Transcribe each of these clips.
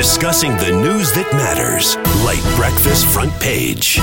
discussing the news that matters. Late breakfast front page.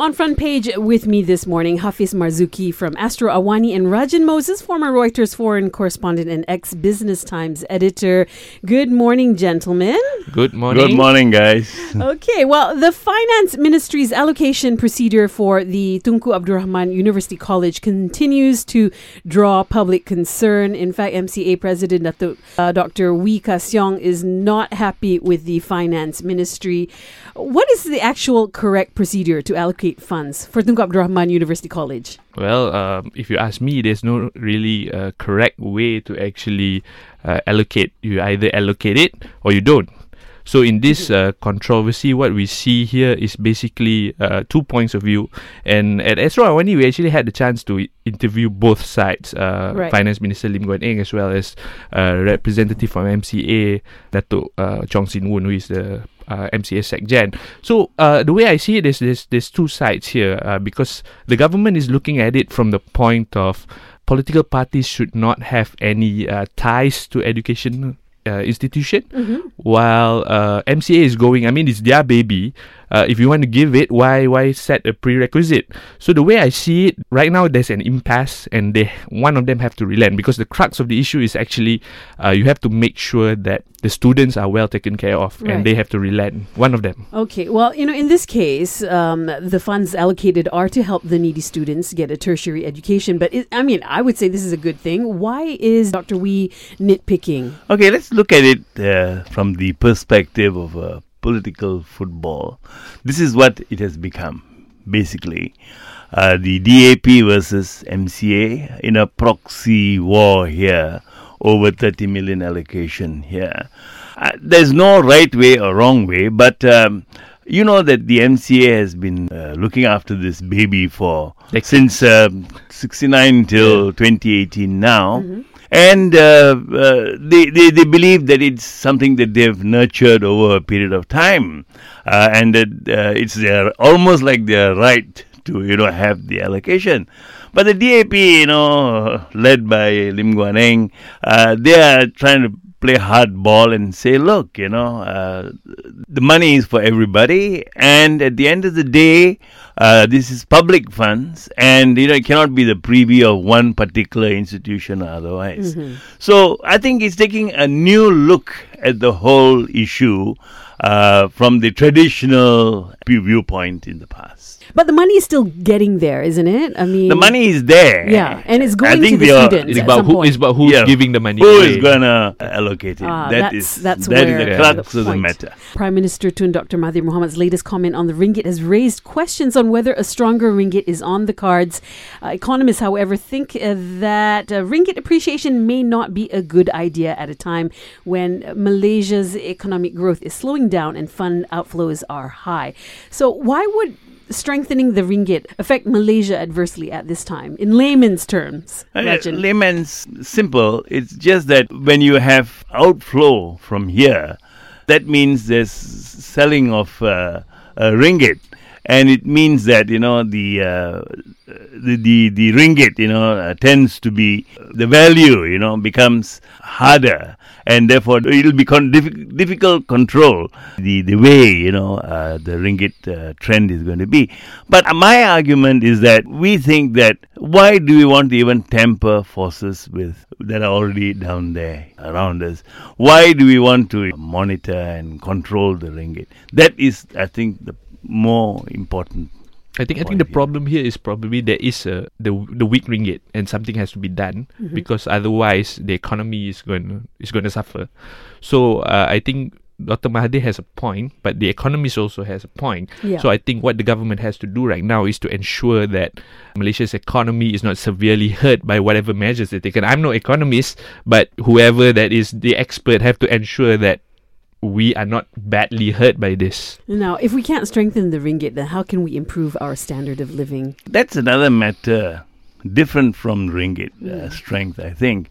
On front page with me this morning, Hafiz Marzuki from Astro Awani and Rajan Moses, former Reuters foreign correspondent and ex Business Times editor. Good morning, gentlemen. Good morning. Good morning, guys. Okay, well, the Finance Ministry's allocation procedure for the Tunku Abdul Rahman University College continues to draw public concern. In fact, MCA President Dr. Uh, Dr. Wee Ka Siong is not happy with the Finance Ministry. What is the actual correct procedure to allocate funds for Tunku Abdul Rahman University College? Well, um, if you ask me, there's no really uh, correct way to actually uh, allocate. You either allocate it or you don't. So in this uh, controversy, what we see here is basically uh, two points of view. And at Astro Awani, we actually had the chance to interview both sides, uh, Right. Finance Minister Lim Guan Eng as well as uh, representative from MCA, Dato uh, Chong Sin Woon, who is the uh, MCA SecGen. So uh, the way I see it is there's, there's two sides here uh, because the government is looking at it from the point of political parties should not have any uh, ties to education uh, institution while uh, MCA is going I mean it's their baby uh, if you want to give it why why set a prerequisite so the way I see it right now there's an impasse and they one of them have to relent because the crux of the issue is actually uh, you have to make sure that the students are well taken care of Right. and they have to relent one of them Okay, well, you know, in this case, um, the funds allocated are to help the needy students get a tertiary education. But it, I mean, I would say this is a good thing. Why is Dr. Wee nitpicking? Okay, let's look at it uh, from the perspective of uh, political football. This is what it has become, basically. Uh, the DAP versus MCA in a proxy war here, over 30 million allocation here. Uh, there's no right way or wrong way, but um, you know that the MCA has been uh, looking after this baby for since um 69 till 2018 now. And uh, uh, they, they, they believe that it's something that they've nurtured over a period of time. Uh, and that it's their, almost like their right to, you know, have the allocation. But the DAP, you know, led by Lim Guan Eng, uh, they are trying to play hardball and say, look, you know, uh, the money is for everybody, and at the end of the day, uh, this is public funds, and you know, it cannot be the preview of one particular institution or otherwise. So I think it's taking a new look at the whole issue uh, from the traditional viewpoint in the past. But the money is still getting there, isn't it? I mean, The money is there. Yeah, and it's I going to think the they are- students. it's at about some who point. it's about who's Yeah. giving the money Who away. is gonna allocate it? Ah, That that's is- that's that is where the crux of the matter. Prime Minister Tun Dr. Mahathir Mohamad's latest comment on the ringgit has raised questions on whether a stronger ringgit is on the cards. Uh, economists, however, think uh, that uh, ringgit appreciation may not be a good idea at a time when Malaysia's economic growth is slowing down and fund outflows are high. So, why would strengthening the ringgit affect Malaysia adversely at this time, in layman's terms? Uh, layman's simple. It's just that when you have outflow from here, that means there's selling of uh, uh, ringgit, and it means that you know the uh, the, the the ringgit you know uh, tends to be the value you know becomes harder, and therefore it'll be con- diffi- difficult control the the way you know uh, the ringgit uh, trend is going to be. But my argument is that we think that why do we want to even temper forces with that are already down there around us? Why do we want to monitor and control the ringgit? That is, I think, the more important. I think I think the here. problem here is probably there is a the the weak ringgit and something has to be done Mm-hmm. because otherwise the economy is going is going to suffer. So uh, I think Dr. Mahathir has a point, but the economist also has a point. Yeah. So I think what the government has to do right now is to ensure that Malaysia's economy is not severely hurt by whatever measures they taken. I'm no economist, but whoever that is the expert have to ensure that we are not badly hurt by this. Now, if we can't strengthen the ringgit, then how can we improve our standard of living? That's another matter, different from ringgit uh, strength. I think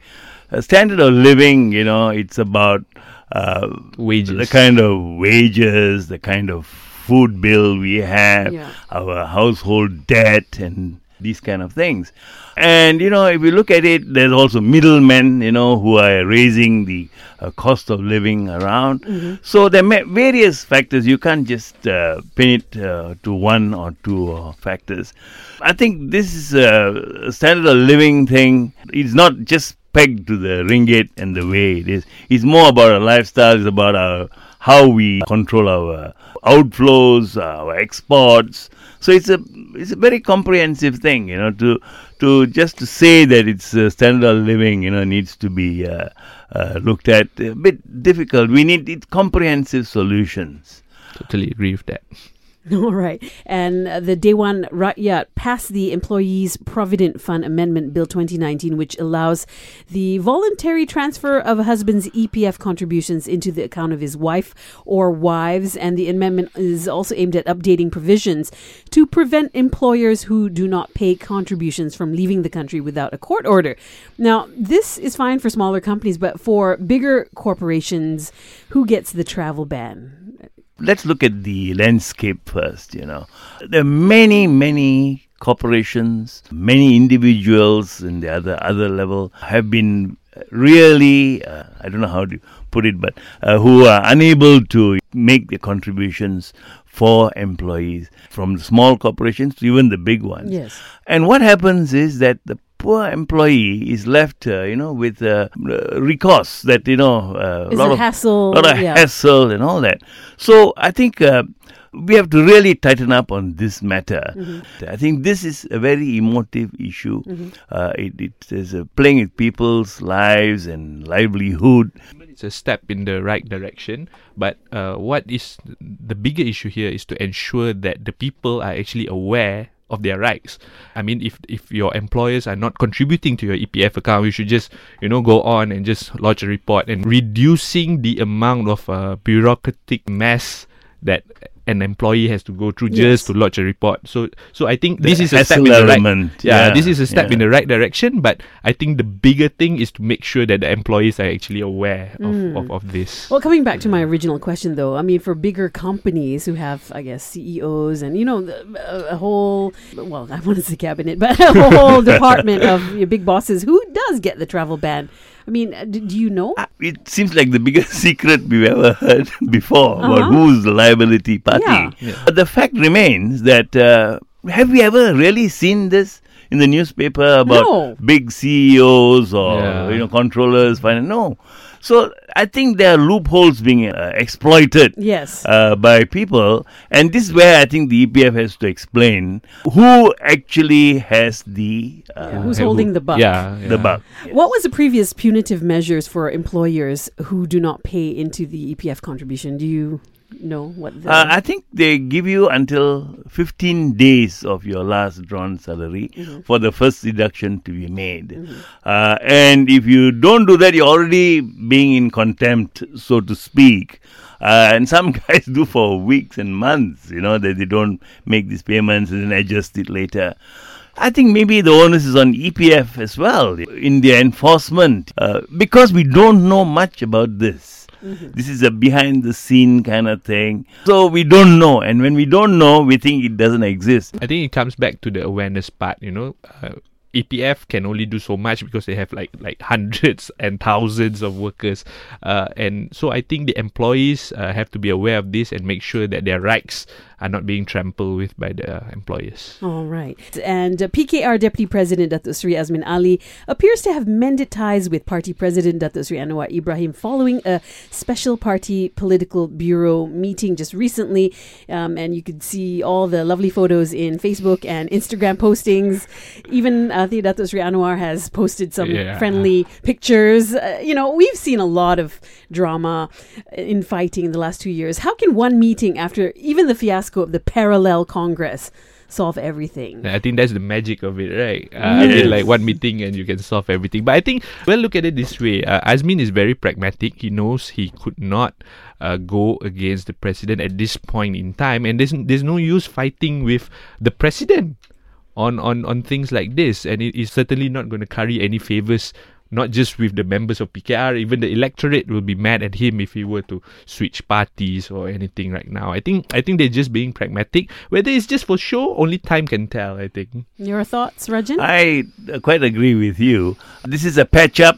uh, standard of living. You know, it's about uh, Wages. the kind of wages, the kind of food bill we have, Yeah. our household debt, and these kind of things. And you know, if you look at it, there's also middlemen, you know, who are raising the uh, cost of living around. So there are various factors. You can't just uh, pin it uh, to one or two uh, factors. I think this is a standard of living thing. It's not just pegged to the ringgit and the way it is. It's more about our lifestyle. It's about our how we control our outflows, our exports. So it's a it's a very comprehensive thing, you know. To to just to say that it's a standard of living, you know, needs to be uh, uh, looked at a bit difficult. We need it comprehensive solutions. Totally agree with that. All right. And uh, the Dewan Rakyat passed the Employees Provident Fund Amendment Bill 2019, which allows the voluntary transfer of a husband's EPF contributions into the account of his wife or wives. And the amendment is also aimed at updating provisions to prevent employers who do not pay contributions from leaving the country without a court order. Now, this is fine for smaller companies, but for bigger corporations, who gets the travel ban? Let's look at the landscape first. You know, there are many, many corporations, many individuals in the other other level have been really, uh, I don't know how to put it, but uh, who are unable to make the contributions for employees from the small corporations to even the big ones. Yes. And what happens is that the poor employee is left, uh, you know, with uh, recourse that you know uh, a lot a of hassle, lot of yeah. hassle and all that. So I think. Uh, we have to really tighten up on this matter. Mm-hmm. I think this is a very emotive issue. Uh, it, it is uh, playing with people's lives and livelihood. It's a step in the right direction, but uh, what is the bigger issue here is to ensure that the people are actually aware of their rights. I mean, if if your employers are not contributing to your EPF account, you should just you know go on and just lodge a report and reducing the amount of uh, bureaucratic mess that an employee has to go through Yes. just to lodge a report. So so I think this is a step hassle in the right. Yeah, yeah, this is a step in the right direction. But I think the bigger thing is to make sure that the employees are actually aware of, Mm. of, of this. Well, coming back to my original question, though, I mean, for bigger companies who have, I guess, CEOs and you know, the- a, a whole, well, I want to say cabinet, but a whole department of your big bosses, who does get the travel ban? I mean, uh, do you know? It seems like the biggest secret we've ever heard before about Uh-huh. who's the liability party. Yeah. Yeah. But the fact remains that uh, have we ever really seen this in the newspaper about No. big CEOs or Yeah. you know controllers? Finance? No. So I think there are loopholes being uh, exploited. Yes. uh, by people, and this is where I think the EPF has to explain who actually has the uh, Yeah, who's holding the buck? Yeah, the yeah. buck. What was the previous punitive measures for employers who do not pay into the EPF contribution? Do you know what? The, Uh, I think they give you until 15 days of your last drawn salary Mm-hmm. for the first deduction to be made. Uh, and if you don't do that, you're already being in contempt, so to speak. Uh, and some guys do for weeks and months, you know, that they don't make these payments and then adjust it later. I think maybe the onus is on EPF as well in their enforcement uh, because we don't know much about this. This is a behind the scene kind of thing. So we don't know. And when we don't know, we think it doesn't exist. I think it comes back to the awareness part. You know, uh, EPF can only do so much because they have like like hundreds and thousands of workers, uh, and so I think the employees uh, have to be aware of this and make sure that their rights are not being trampled with by the employers. All right. And uh, PKR Deputy President Datuk Sri Azmin Ali appears to have mended ties with Party President Datuk Sri Anwar Ibrahim following a special party political bureau meeting just recently. Um, and you could see all the lovely photos in Facebook and Instagram postings. Even uh, Datuk Sri Anwar has posted some Yeah. friendly pictures. Uh, you know, we've seen a lot of drama in fighting in the last two years. How can one meeting after even the fiasco of the parallel Congress solve everything? I think that's the magic of it, right? Uh, I mean, like one meeting and you can solve everything. But I think, well, look at it this way. Uh, Azmin is very pragmatic. He knows he could not uh, go against the president at this point in time, and there's there's no use fighting with the president on on on things like this. And it is certainly not going to carry any favors not just with the members of PKR, even the electorate will be mad at him if he were to switch parties or anything right now. I think I think they're just being pragmatic. Whether it's just for show, only time can tell. I think. Your thoughts, Rajan? I uh, quite agree with you. This is a patch up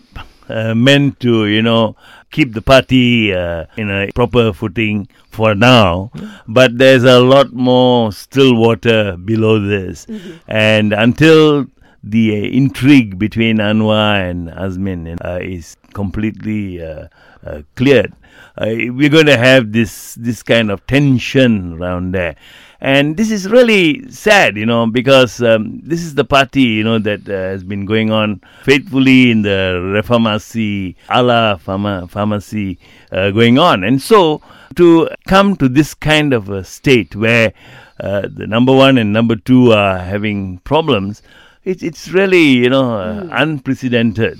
uh, meant to, you know, keep the party uh, in a proper footing for now. But there's a lot more still water below this. And until the uh, intrigue between Anwar and Azmin uh, is completely uh, uh, cleared, uh, we're going to have this this kind of tension around there. And this is really sad, you know, because um, this is the party, you know, that uh, has been going on faithfully in the reformasi, ala pharma, pharmacy going on. And so to come to this kind of a state where the number one and number two are having problems, it, it's really, you know, uh, unprecedented.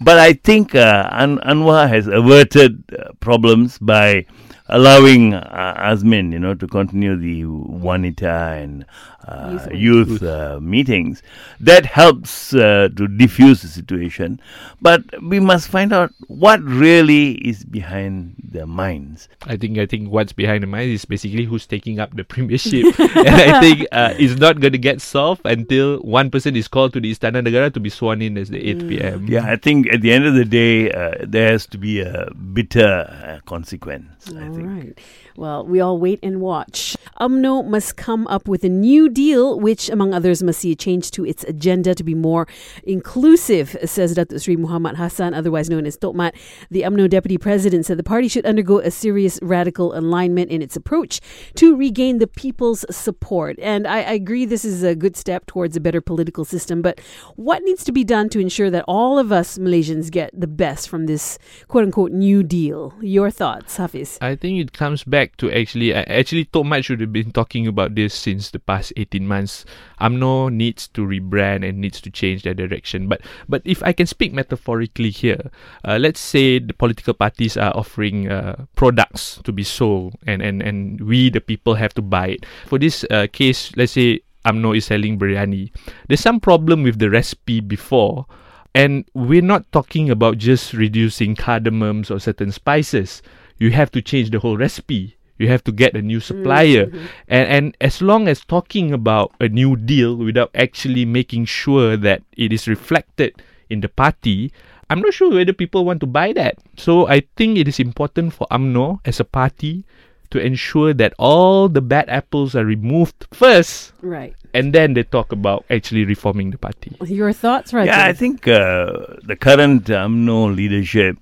But I think uh, An- Anwar has averted uh, problems by allowing uh, Azmin, you know, to continue the Wanita and uh, youth, uh, meetings. That helps uh, to diffuse the situation. But we must find out what really is behind their minds. I think I think what's behind the mind is basically who's taking up the premiership, and I think uh, it's not going to get solved until one person is called to the Istana Negara to be sworn in as the 8 p.m. Yeah, I think at the end of the day, uh, there has to be a bitter uh, consequence. I think. right. Well, we all wait and watch. UMNO must come up with a new deal, which, among others, must see a change to its agenda to be more inclusive, says Datuk Sri Muhammad Hassan, otherwise known as Tokmat. The UMNO deputy president said the party should undergo a serious radical alignment in its approach to regain the people's support. And I, I agree this is a good step towards a better political system, but what needs to be done to ensure that all of us Malaysians get the best from this quote unquote new deal? Your thoughts, Hafiz? I think it comes back to actually, actually, Tokmat should have been talking about this since the past 18 months. UMNO needs to rebrand and needs to change their direction. But but if I can speak metaphorically here, uh, let's say the political parties are offering uh, products to be sold and, and, and we, the people, have to buy it. For this uh, case, let's say UMNO is selling biryani. There's some problem with the recipe before. And we're not talking about just reducing cardamoms or certain spices. You have to change the whole recipe. You have to get a new supplier. And and as long as talking about a new deal without actually making sure that it is reflected in the party, I'm not sure whether people want to buy that. So I think it is important for UMNO as a party to ensure that all the bad apples are removed first Right. and then they talk about actually reforming the party. Your thoughts, right? Yeah, I think uh, the current UMNO leadership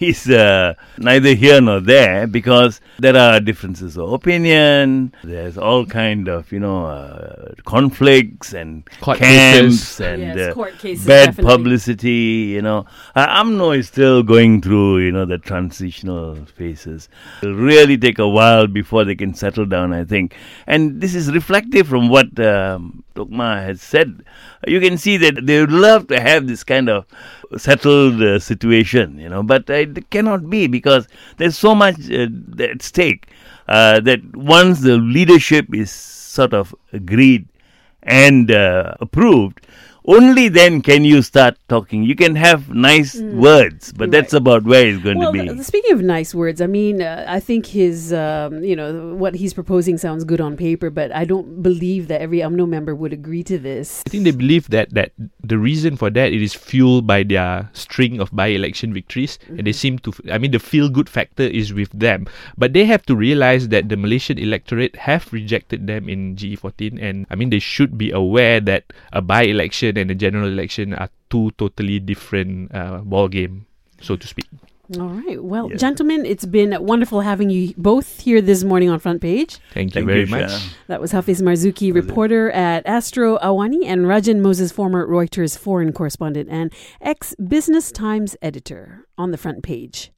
is uh, neither here nor there because there are differences of opinion. There's all kind of you know uh, conflicts and Court camps cases. and Yes, uh, court cases, bad definitely. publicity. You know, uh, UMNO is still going through you know the transitional phases. It'll really take a while before they can settle down. I think, and this is reflective from what um, Tokmat has said. You can see that they would love to have this kind of settled uh, situation, you know, but uh, it cannot be because there's so much uh, at stake uh, that once the leadership is sort of agreed and uh, approved, only then can you start talking. You can have nice words, but that's about where it's going well, to be. th- speaking of nice words, I mean, uh, I think his, um, you know, what he's proposing sounds good on paper, but I don't believe that every UMNO member would agree to this. I think they believe that that the reason for that it is fueled by their string of by-election victories, and they seem to. I mean, the feel-good factor is with them, but they have to realize that the Malaysian electorate have rejected them in GE14, and I mean they should be aware that a by-election and the general election are two totally different uh, ball game, so to speak. All right. Well, Yeah. gentlemen, it's been wonderful having you both here this morning on Front Page. Thank you Thank very you, much. Shah. That was Hafiz Marzuki, reporter at Astro Awani, and Rajan Moses, former Reuters foreign correspondent and ex Business Times editor on the front page.